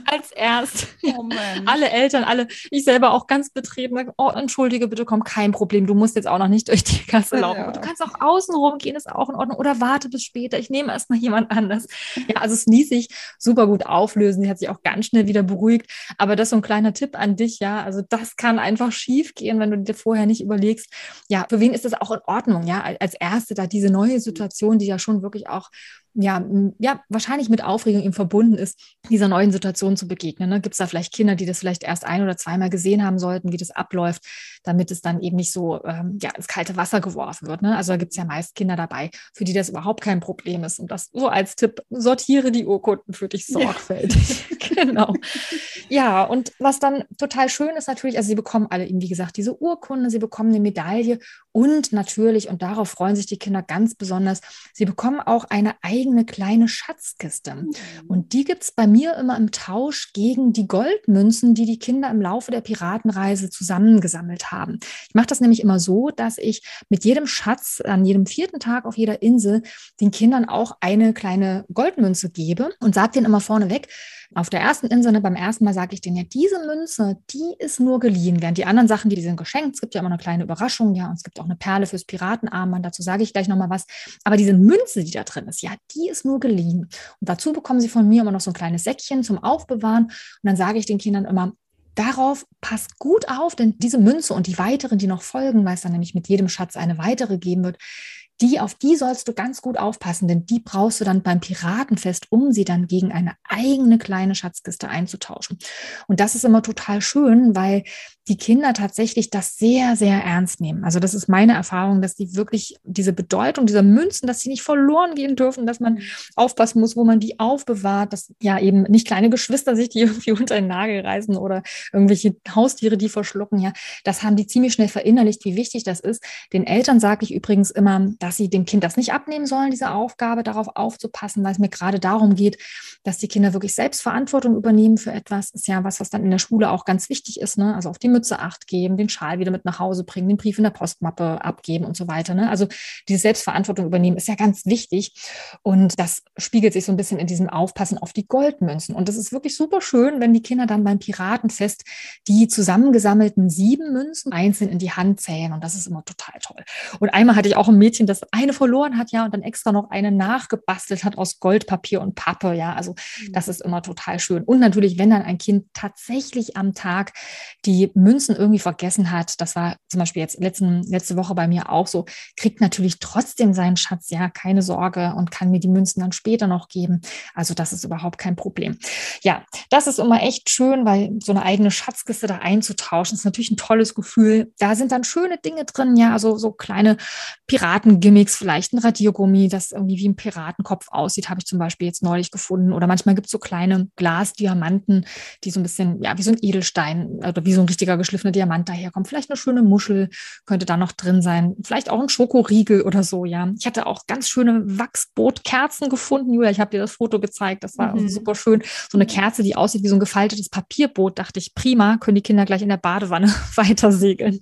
Als erst. Oh alle Eltern, alle, ich selber auch ganz betreten, oh, entschuldige bitte, komm, kein Problem, du musst jetzt auch noch nicht durch die Gasse laufen. Ja. Du kannst auch außen rumgehen, ist auch in Ordnung. Oder warte bis später, ich nehme erst mal jemand anders. Ja, also es ließ sich super gut auflösen. Sie hat sich auch ganz schnell wieder beruhigt. Aber das ist so ein kleiner Tipp an dich, ja. Also das kann einfach schief gehen, wenn du dir vorher nicht überlegst, ja, für wen ist das auch in Ordnung, ja, als Erste da diese neue Situation, die ja schon wirklich auch ja, ja, wahrscheinlich mit Aufregung ihm verbunden ist, dieser neuen Situation zu begegnen. Ne? Gibt es da vielleicht Kinder, die das vielleicht erst ein oder zweimal gesehen haben sollten, wie das abläuft, damit es dann eben nicht so ähm, ja, ins kalte Wasser geworfen wird. Ne? Also da gibt es ja meist Kinder dabei, für die das überhaupt kein Problem ist. Und das so als Tipp, sortiere die Urkunden für dich sorgfältig. Ja. genau. Ja, und was dann total schön ist natürlich, also sie bekommen alle eben, wie gesagt, diese Urkunde, sie bekommen eine Medaille und natürlich, und darauf freuen sich die Kinder ganz besonders, sie bekommen auch eine eigene kleine Schatzkiste. Mhm. Und die gibt es bei mir immer im Tausch gegen die Goldmünzen, die die Kinder im Laufe der Piratenreise zusammengesammelt haben. Ich mache das nämlich immer so, dass ich mit jedem Schatz an jedem vierten Tag auf jeder Insel den Kindern auch eine kleine Goldmünze gebe und sage denen immer vorneweg, auf der ersten Insel, ne, beim ersten Mal sage ich denen ja, diese Münze, die ist nur geliehen, während die anderen Sachen, die, die sind geschenkt. Es gibt ja immer eine kleine Überraschung, ja, und es gibt auch eine Perle fürs Piratenarmband, dazu sage ich gleich nochmal was. Aber diese Münze, die da drin ist, ja, die ist nur geliehen. Und dazu bekommen sie von mir immer noch so ein kleines Säckchen zum Aufbewahren. Und dann sage ich den Kindern immer, Darauf passt gut auf, denn diese Münze und die weiteren, die noch folgen, weil es dann nämlich mit jedem Schatz eine weitere geben wird, die, auf die sollst du ganz gut aufpassen, denn die brauchst du dann beim Piratenfest, um sie dann gegen eine eigene kleine Schatzkiste einzutauschen. Und das ist immer total schön, weil die Kinder tatsächlich das sehr, sehr ernst nehmen. Also das ist meine Erfahrung, dass die wirklich diese Bedeutung dieser Münzen, dass sie nicht verloren gehen dürfen, dass man aufpassen muss, wo man die aufbewahrt, dass ja eben nicht kleine Geschwister sich die irgendwie unter den Nagel reißen oder irgendwelche Haustiere die verschlucken. Ja, das haben die ziemlich schnell verinnerlicht, wie wichtig das ist. Den Eltern sage ich übrigens immer, dass sie dem Kind das nicht abnehmen sollen, diese Aufgabe, darauf aufzupassen, weil es mir gerade darum geht, dass die Kinder wirklich selbst Verantwortung übernehmen für etwas. Ist ja was, was dann in der Schule auch ganz wichtig ist. Ne? Also auf die Mütze acht geben, den Schal wieder mit nach Hause bringen, den Brief in der Postmappe abgeben und so weiter. Ne? Also diese Selbstverantwortung übernehmen ist ja ganz wichtig. Und das spiegelt sich so ein bisschen in diesem Aufpassen auf die Goldmünzen. Und das ist wirklich super schön, wenn die Kinder dann beim Piratenfest die zusammengesammelten sieben Münzen einzeln in die Hand zählen. Und das ist immer total toll. Und einmal hatte ich auch ein Mädchen, das eine verloren hat, ja, und dann extra noch eine nachgebastelt hat aus Goldpapier und Pappe, ja. Also mhm. das ist immer total schön. Und natürlich, wenn dann ein Kind tatsächlich am Tag die Münzen irgendwie vergessen hat, das war zum Beispiel jetzt letzten, letzte Woche bei mir auch so, kriegt natürlich trotzdem seinen Schatz, ja, keine Sorge und kann mir die Münzen dann später noch geben. Also das ist überhaupt kein Problem. Ja, das ist immer echt schön, weil so eine eigene Schatzkiste da einzutauschen, ist natürlich ein tolles Gefühl. Da sind dann schöne Dinge drin, ja, also so kleine Piratengimmicks, vielleicht ein Radiergummi, das irgendwie wie ein Piratenkopf aussieht, habe ich zum Beispiel jetzt neulich gefunden. Oder manchmal gibt es so kleine Glasdiamanten, die so ein bisschen, ja, wie so ein Edelstein oder wie so ein richtiger geschliffener Diamant daherkommt. Vielleicht eine schöne Muschel könnte da noch drin sein. Vielleicht auch ein Schokoriegel oder so, ja. Ich hatte auch ganz schöne Wachsbootkerzen gefunden. Julia, ich habe dir das Foto gezeigt. Das war mhm. super schön. So eine Kerze, die aussieht wie so ein gefaltetes Papierboot, dachte ich, prima, können die Kinder gleich in der Badewanne weiter segeln.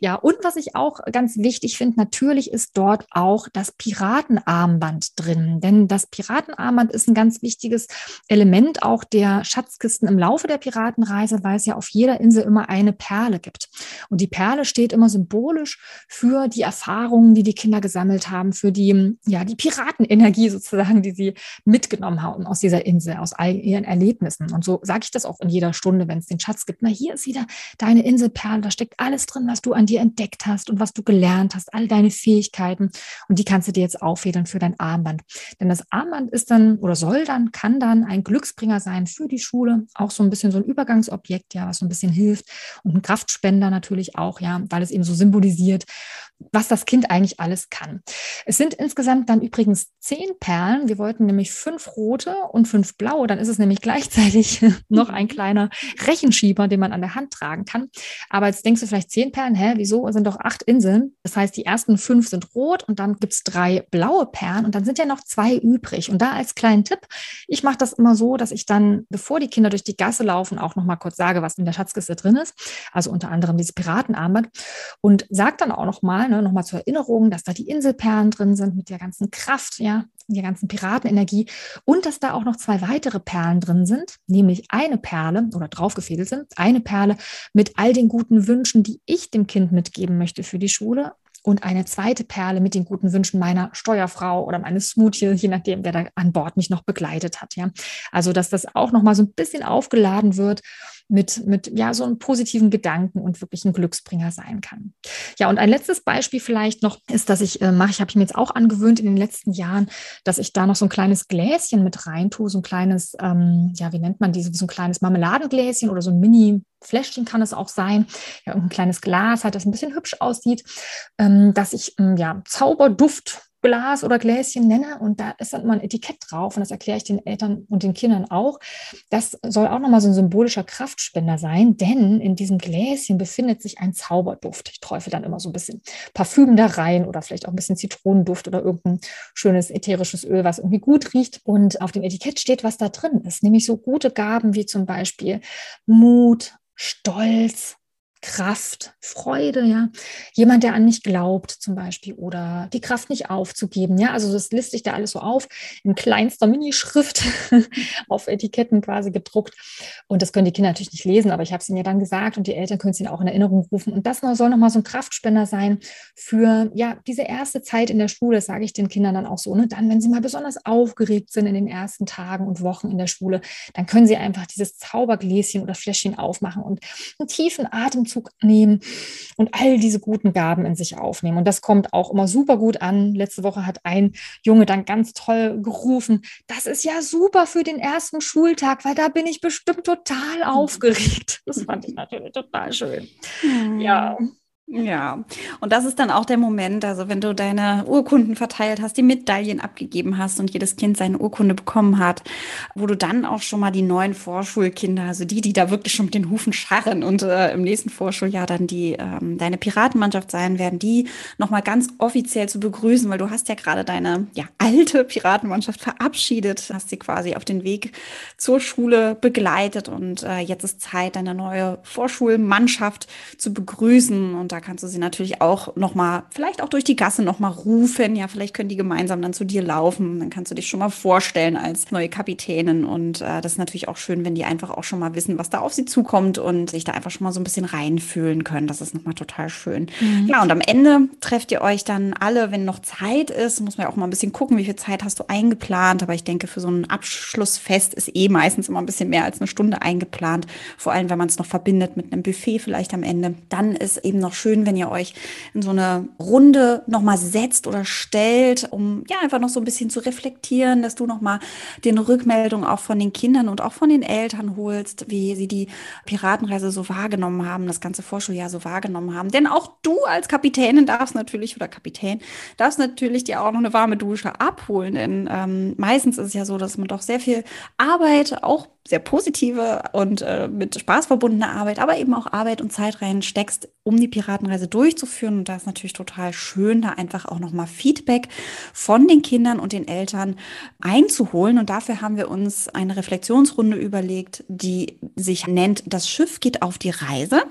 Ja, und was ich auch ganz wichtig finde, natürlich ist dort auch das Piratenarmband drin. Denn das Piratenarmband ist ein ganz wichtiges Element auch der Schatzkisten im Laufe der Piratenreise, weil es ja auf jeder Insel immer eine Perle gibt. Und die Perle steht immer symbolisch für die Erfahrungen, die die Kinder gesammelt haben, für die, ja, die Piratenenergie sozusagen, die sie mitgenommen haben aus dieser Insel, aus all ihren Erlebnissen. Und so sage ich das auch in jeder Stunde, wenn es den Schatz gibt. Na, hier ist wieder deine Inselperle, da steckt alles drin, was du an dir dir entdeckt hast und was du gelernt hast, all deine Fähigkeiten. Und die kannst du dir jetzt auffedern für dein Armband. Denn das Armband ist dann oder soll dann, kann dann ein Glücksbringer sein für die Schule. Auch so ein bisschen so ein Übergangsobjekt, ja, was so ein bisschen hilft. Und ein Kraftspender natürlich auch, ja, weil es eben so symbolisiert, was das Kind eigentlich alles kann. Es sind insgesamt dann übrigens zehn Perlen. Wir wollten nämlich fünf rote und fünf blaue. Dann ist es nämlich gleichzeitig noch ein kleiner Rechenschieber, den man an der Hand tragen kann. Aber jetzt denkst du vielleicht zehn Perlen, hä, wieso? Es sind doch acht Inseln. Das heißt, die ersten fünf sind rot und dann gibt es drei blaue Perlen und dann sind ja noch zwei übrig. Und da als kleinen Tipp, ich mache das immer so, dass ich dann, bevor die Kinder durch die Gasse laufen, auch noch mal kurz sage, was in der Schatzkiste drin ist. Also unter anderem dieses Piratenarmband und sage dann auch noch mal, nochmal, ne, nochmal zur Erinnerung, dass da die Inselperlen drin sind mit der ganzen Kraft, ja, der ganzen Piratenenergie und dass da auch noch zwei weitere Perlen drin sind, nämlich eine Perle oder draufgefädelt sind, eine Perle mit all den guten Wünschen, die ich dem Kind mitgeben möchte für die Schule und eine zweite Perle mit den guten Wünschen meiner Steuerfrau oder meines Smoothie, je nachdem, wer da an Bord mich noch begleitet hat. Ja, also dass das auch noch mal so ein bisschen aufgeladen wird mit, mit ja, so einem positiven Gedanken und wirklich ein Glücksbringer sein kann. Ja, und ein letztes Beispiel vielleicht noch ist, dass ich äh, mache, ich habe ich mir jetzt auch angewöhnt in den letzten Jahren, dass ich da noch so ein kleines Gläschen mit rein tue, so ein kleines, ähm, ja, wie nennt man diese, so ein kleines Marmeladengläschen oder so ein Mini- Fläschchen kann es auch sein, ja, ein kleines Glas hat, das ein bisschen hübsch aussieht, ähm, dass ich ähm, ja Zauberduft Glas oder Gläschen nenne und da ist dann immer ein Etikett drauf und das erkläre ich den Eltern und den Kindern auch. Das soll auch nochmal so ein symbolischer Kraftspender sein, denn in diesem Gläschen befindet sich ein Zauberduft. Ich träufe dann immer so ein bisschen Parfüm da rein oder vielleicht auch ein bisschen Zitronenduft oder irgendein schönes ätherisches Öl, was irgendwie gut riecht. Und auf dem Etikett steht, was da drin ist, nämlich so gute Gaben wie zum Beispiel Mut, Stolz, Kraft, Freude, ja. Jemand, der an mich glaubt, zum Beispiel, oder die Kraft nicht aufzugeben, ja. Also das liste ich da alles so auf, in kleinster Minischrift auf Etiketten quasi gedruckt. Und das können die Kinder natürlich nicht lesen, aber ich habe es ihnen ja dann gesagt und die Eltern können es ihnen auch in Erinnerung rufen. Und das soll nochmal so ein Kraftspender sein für ja diese erste Zeit in der Schule, sage ich den Kindern dann auch so. Ne? Dann, wenn sie mal besonders aufgeregt sind in den ersten Tagen und Wochen in der Schule, dann können sie einfach dieses Zaubergläschen oder Fläschchen aufmachen und einen tiefen Atemzug nehmen und all diese guten Gaben in sich aufnehmen. Und das kommt auch immer super gut an. Letzte Woche hat ein Junge dann ganz toll gerufen, das ist ja super für den ersten Schultag, weil da bin ich bestimmt total aufgeregt. Das fand ich natürlich total schön. Ja. Ja, und das ist dann auch der Moment, also wenn du deine Urkunden verteilt hast, die Medaillen abgegeben hast und jedes Kind seine Urkunde bekommen hat, wo du dann auch schon mal die neuen Vorschulkinder, also die, die da wirklich schon mit den Hufen scharren und äh, im nächsten Vorschuljahr dann die ähm, deine Piratenmannschaft sein werden, die nochmal ganz offiziell zu begrüßen, weil du hast ja gerade deine ja, alte Piratenmannschaft verabschiedet, hast sie quasi auf den Weg zur Schule begleitet und äh, jetzt ist Zeit, deine neue Vorschulmannschaft zu begrüßen und da kannst du sie natürlich auch noch mal, vielleicht auch durch die Gasse noch mal rufen. Ja, vielleicht können die gemeinsam dann zu dir laufen. Dann kannst du dich schon mal vorstellen als neue Kapitänin. Und äh, das ist natürlich auch schön, wenn die einfach auch schon mal wissen, was da auf sie zukommt und sich da einfach schon mal so ein bisschen reinfühlen können. Das ist noch mal total schön. Mhm. Ja, und am Ende trefft ihr euch dann alle, wenn noch Zeit ist. Muss man ja auch mal ein bisschen gucken, wie viel Zeit hast du eingeplant. Aber ich denke, für so ein Abschlussfest ist eh meistens immer ein bisschen mehr als eine Stunde eingeplant. Vor allem, wenn man es noch verbindet mit einem Buffet vielleicht am Ende. Dann ist eben noch schön, wenn ihr euch in so eine Runde nochmal setzt oder stellt, um ja einfach noch so ein bisschen zu reflektieren, dass du nochmal den Rückmeldungen auch von den Kindern und auch von den Eltern holst, wie sie die Piratenreise so wahrgenommen haben, das ganze Vorschuljahr so wahrgenommen haben. Denn auch du als Kapitänin darfst natürlich oder Kapitän darfst natürlich dir auch noch eine warme Dusche abholen, denn ähm, meistens ist es ja so, dass man doch sehr viel Arbeit auch sehr positive und äh, mit Spaß verbundene Arbeit, aber eben auch Arbeit und Zeit reinsteckst, um die Piratenreise durchzuführen. Und da ist natürlich total schön, da einfach auch nochmal Feedback von den Kindern und den Eltern einzuholen. Und dafür haben wir uns eine Reflexionsrunde überlegt, die sich nennt, das Schiff geht auf die Reise.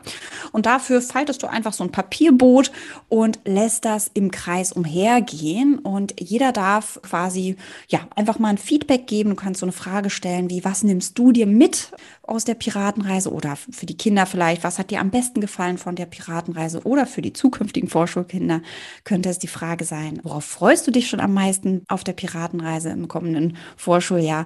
Und dafür faltest du einfach so ein Papierboot und lässt das im Kreis umhergehen. Und jeder darf quasi, ja, einfach mal ein Feedback geben. Du kannst so eine Frage stellen wie, was nimmst du dir mit aus der Piratenreise oder für die Kinder vielleicht, was hat dir am besten gefallen von der Piratenreise oder für die zukünftigen Vorschulkinder könnte es die Frage sein, worauf freust du dich schon am meisten auf der Piratenreise im kommenden Vorschuljahr,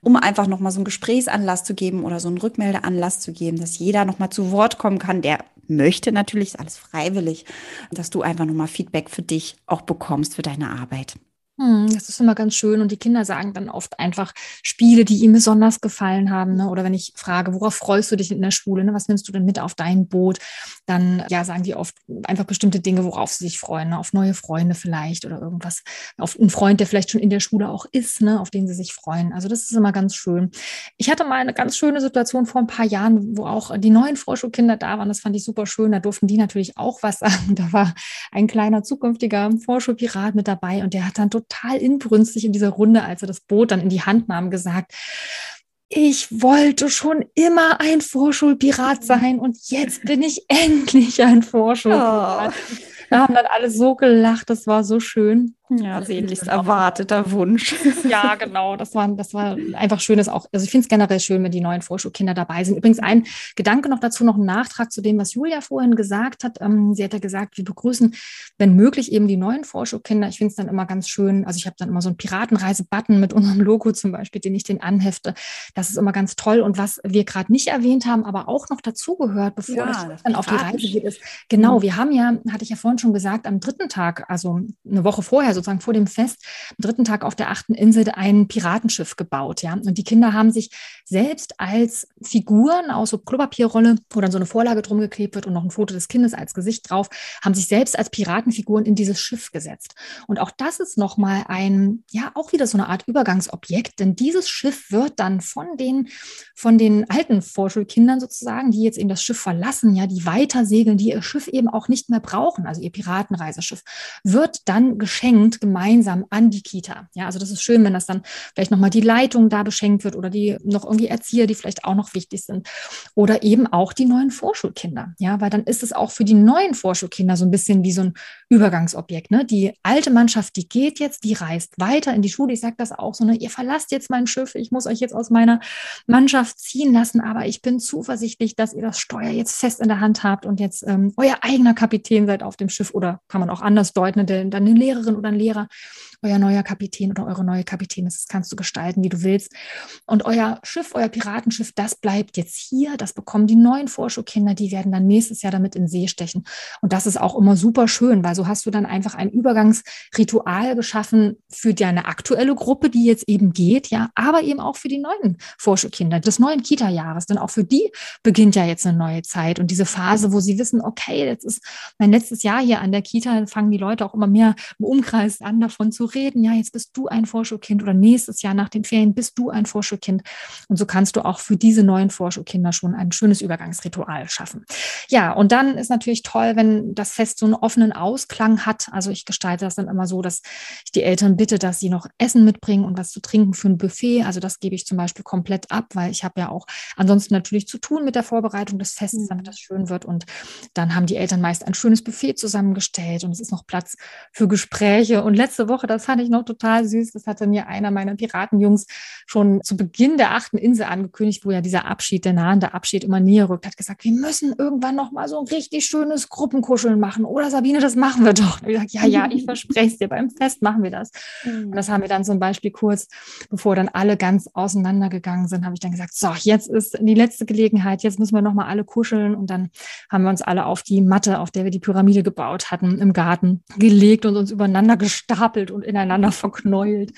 um einfach nochmal so einen Gesprächsanlass zu geben oder so einen Rückmeldeanlass zu geben, dass jeder nochmal zu Wort kommen kann, der möchte natürlich, ist alles freiwillig, dass du einfach nochmal Feedback für dich auch bekommst für deine Arbeit. Hm, das ist immer ganz schön. Und die Kinder sagen dann oft einfach Spiele, die ihnen besonders gefallen haben. Ne? Oder wenn ich frage, worauf freust du dich in der Schule? Ne? Was nimmst du denn mit auf dein Boot? Dann ja, sagen die oft einfach bestimmte Dinge, worauf sie sich freuen. Ne? Auf neue Freunde vielleicht oder irgendwas. Auf einen Freund, der vielleicht schon in der Schule auch ist, ne? auf den sie sich freuen. Also das ist immer ganz schön. Ich hatte mal eine ganz schöne Situation vor ein paar Jahren, wo auch die neuen Vorschulkinder da waren. Das fand ich super schön. Da durften die natürlich auch was sagen. Da war ein kleiner zukünftiger Vorschulpirat mit dabei und der hat dann total total inbrünstig in dieser Runde, als er das Boot dann in die Hand nahm, gesagt, ich wollte schon immer ein Vorschulpirat mhm. sein und jetzt bin ich endlich ein Vorschulpirat. Oh. Da haben dann alle so gelacht, das war so schön. Ja, sehnlichst erwarteter Wunsch. Ja, genau. Das war, das war einfach schönes auch. Also ich finde es generell schön, wenn die neuen Vorschulkinder dabei sind. Übrigens ein Gedanke noch dazu, noch ein Nachtrag zu dem, was Julia vorhin gesagt hat. Ähm, sie hat ja gesagt, wir begrüßen, wenn möglich, eben die neuen Vorschulkinder. Ich finde es dann immer ganz schön. Also ich habe dann immer so einen Piratenreise-Button mit unserem Logo zum Beispiel, den ich den anhefte. Das ist immer ganz toll. Und was wir gerade nicht erwähnt haben, aber auch noch dazugehört, bevor ja, das dann auf die Reise geht, ist, genau, mhm. wir haben ja, hatte ich ja vorhin schon gesagt, am dritten Tag, also eine Woche vorher, sozusagen vor dem Fest, am dritten Tag auf der achten Insel ein Piratenschiff gebaut, ja. Und die Kinder haben sich selbst als Figuren aus so Klopapierrolle, wo dann so eine Vorlage drum geklebt wird und noch ein Foto des Kindes als Gesicht drauf, haben sich selbst als Piratenfiguren in dieses Schiff gesetzt. Und auch das ist nochmal ein, ja, auch wieder so eine Art Übergangsobjekt, denn dieses Schiff wird dann von den, von den alten Vorschulkindern sozusagen, die jetzt eben das Schiff verlassen, ja, die weiter segeln, die ihr Schiff eben auch nicht mehr brauchen, also ihr Piratenreiseschiff, wird dann geschenkt kommt gemeinsam an die Kita. Ja, also das ist schön, wenn das dann vielleicht nochmal die Leitung da beschenkt wird oder die noch irgendwie Erzieher, die vielleicht auch noch wichtig sind. Oder eben auch die neuen Vorschulkinder. Ja, weil dann ist es auch für die neuen Vorschulkinder so ein bisschen wie so ein Übergangsobjekt. Ne? Die alte Mannschaft, die geht jetzt, die reist weiter in die Schule. Ich sage das auch so, ne? ihr verlasst jetzt mein Schiff, ich muss euch jetzt aus meiner Mannschaft ziehen lassen, aber ich bin zuversichtlich, dass ihr das Steuer jetzt fest in der Hand habt und jetzt ähm, euer eigener Kapitän seid auf dem Schiff oder kann man auch anders deuten, ne? dann eine Lehrerin oder Lehrer euer neuer Kapitän oder eure neue Kapitän ist. Das kannst du gestalten, wie du willst. Und euer Schiff, euer Piratenschiff, das bleibt jetzt hier. Das bekommen die neuen Vorschulkinder. Die werden dann nächstes Jahr damit in See stechen. Und das ist auch immer super schön, weil so hast du dann einfach ein Übergangsritual geschaffen für deine aktuelle Gruppe, die jetzt eben geht, ja, aber eben auch für die neuen Vorschulkinder des neuen Kita-Jahres. Denn auch für die beginnt ja jetzt eine neue Zeit und diese Phase, wo sie wissen, okay, jetzt ist mein letztes Jahr hier an der Kita, fangen die Leute auch immer mehr im Umkreis an, davon zu reden, ja, jetzt bist du ein Vorschulkind oder nächstes Jahr nach den Ferien bist du ein Vorschulkind. Und so kannst du auch für diese neuen Vorschulkinder schon ein schönes Übergangsritual schaffen. Ja, und dann ist natürlich toll, wenn das Fest so einen offenen Ausklang hat. Also ich gestalte das dann immer so, dass ich die Eltern bitte, dass sie noch Essen mitbringen und was zu trinken für ein Buffet. Also das gebe ich zum Beispiel komplett ab, weil ich habe ja auch ansonsten natürlich zu tun mit der Vorbereitung des Festes, damit mhm. das schön wird. Und dann haben die Eltern meist ein schönes Buffet zusammengestellt und es ist noch Platz für Gespräche. Und letzte Woche, das fand ich noch total süß. Das hatte mir einer meiner Piratenjungs schon zu Beginn der achten Insel angekündigt, wo ja dieser Abschied, der nahende Abschied immer näher rückt, hat gesagt, wir müssen irgendwann noch mal so ein richtig schönes Gruppenkuscheln machen. Oder Sabine, das machen wir doch. Und ich gesagt, ja, ja, ich verspreche es dir, beim Fest machen wir das. Mhm. Und das haben wir dann zum Beispiel kurz, bevor dann alle ganz auseinandergegangen sind, habe ich dann gesagt, so, jetzt ist die letzte Gelegenheit, jetzt müssen wir noch mal alle kuscheln. Und dann haben wir uns alle auf die Matte, auf der wir die Pyramide gebaut hatten, im Garten gelegt und uns übereinander gestapelt und ineinander verknäult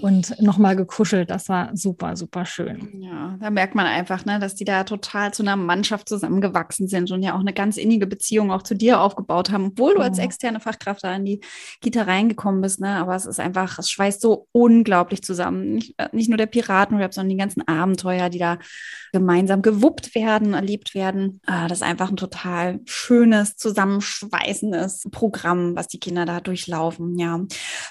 und nochmal gekuschelt. Das war super, super schön. Ja, da merkt man einfach, ne, dass die da total zu einer Mannschaft zusammengewachsen sind und ja auch eine ganz innige Beziehung auch zu dir aufgebaut haben, obwohl du als externe Fachkraft da in die Kita reingekommen bist. Ne? Aber es ist einfach, es schweißt so unglaublich zusammen. Nicht, äh, nicht nur der Piratenrap, sondern die ganzen Abenteuer, die da gemeinsam gewuppt werden, erlebt werden. Ah, das ist einfach ein total schönes, zusammenschweißendes Programm, was die Kinder da durchlaufen. Ja.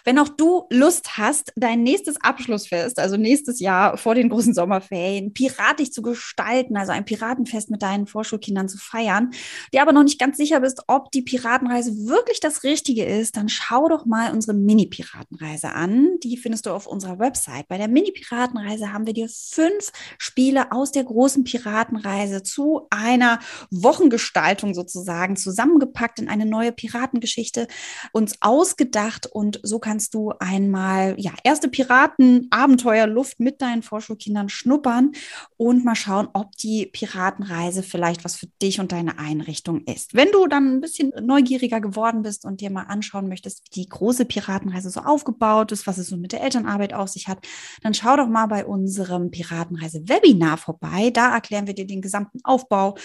Wenn auch du Lust hast, dein nächstes Abschlussfest, also nächstes Jahr vor den großen Sommerferien, piratisch zu gestalten, also ein Piratenfest mit deinen Vorschulkindern zu feiern, dir aber noch nicht ganz sicher bist, ob die Piratenreise wirklich das Richtige ist, dann schau doch mal unsere Mini-Piratenreise an. Die findest du auf unserer Website. Bei der Mini-Piratenreise haben wir dir fünf Spiele aus der großen Piratenreise zu einer Wochengestaltung sozusagen zusammengepackt in eine neue Piratengeschichte uns ausgedacht und so kannst du einmal ja erste Piraten-Abenteuerluft mit deinen Vorschulkindern schnuppern und mal schauen, ob die Piratenreise vielleicht was für dich und deine Einrichtung ist. Wenn du dann ein bisschen neugieriger geworden bist und dir mal anschauen möchtest, wie die große Piratenreise so aufgebaut ist, was es so mit der Elternarbeit auf sich hat, dann schau doch mal bei unserem Piratenreise-Webinar vorbei. Da erklären wir dir den gesamten Aufbau,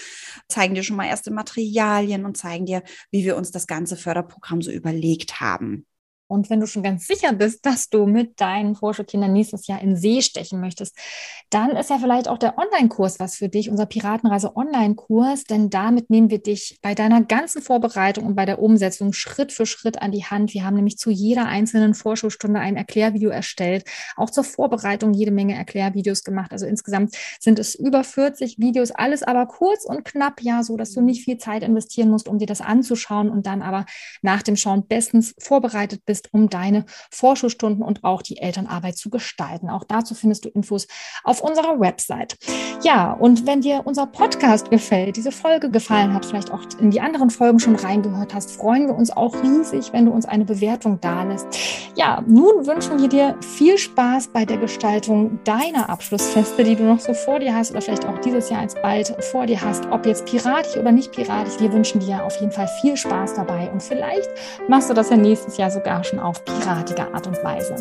zeigen dir schon mal erste Materialien und zeigen dir, wie wir uns das ganze Förderprogramm so überlegt haben. Und wenn du schon ganz sicher bist, dass du mit deinen Vorschulkindern nächstes Jahr in See stechen möchtest, dann ist ja vielleicht auch der Online-Kurs was für dich, unser Piratenreise Online-Kurs, denn damit nehmen wir dich bei deiner ganzen Vorbereitung und bei der Umsetzung Schritt für Schritt an die Hand. Wir haben nämlich zu jeder einzelnen Vorschulstunde ein Erklärvideo erstellt, auch zur Vorbereitung jede Menge Erklärvideos gemacht. Also insgesamt sind es über 40 Videos, alles aber kurz und knapp, ja, so dass du nicht viel Zeit investieren musst, um dir das anzuschauen und dann aber nach dem Schauen bestens vorbereitet bist bist, um deine Vorschulstunden und auch die Elternarbeit zu gestalten. Auch dazu findest du Infos auf unserer Website. Ja, und wenn dir unser Podcast gefällt, diese Folge gefallen hat, vielleicht auch in die anderen Folgen schon reingehört hast, freuen wir uns auch riesig, wenn du uns eine Bewertung dalässt. Ja, nun wünschen wir dir viel Spaß bei der Gestaltung deiner Abschlussfeste, die du noch so vor dir hast oder vielleicht auch dieses Jahr als bald vor dir hast, ob jetzt piratisch oder nicht piratisch. Wir wünschen dir auf jeden Fall viel Spaß dabei und vielleicht machst du das ja nächstes Jahr sogar schon auf piratige Art und Weise.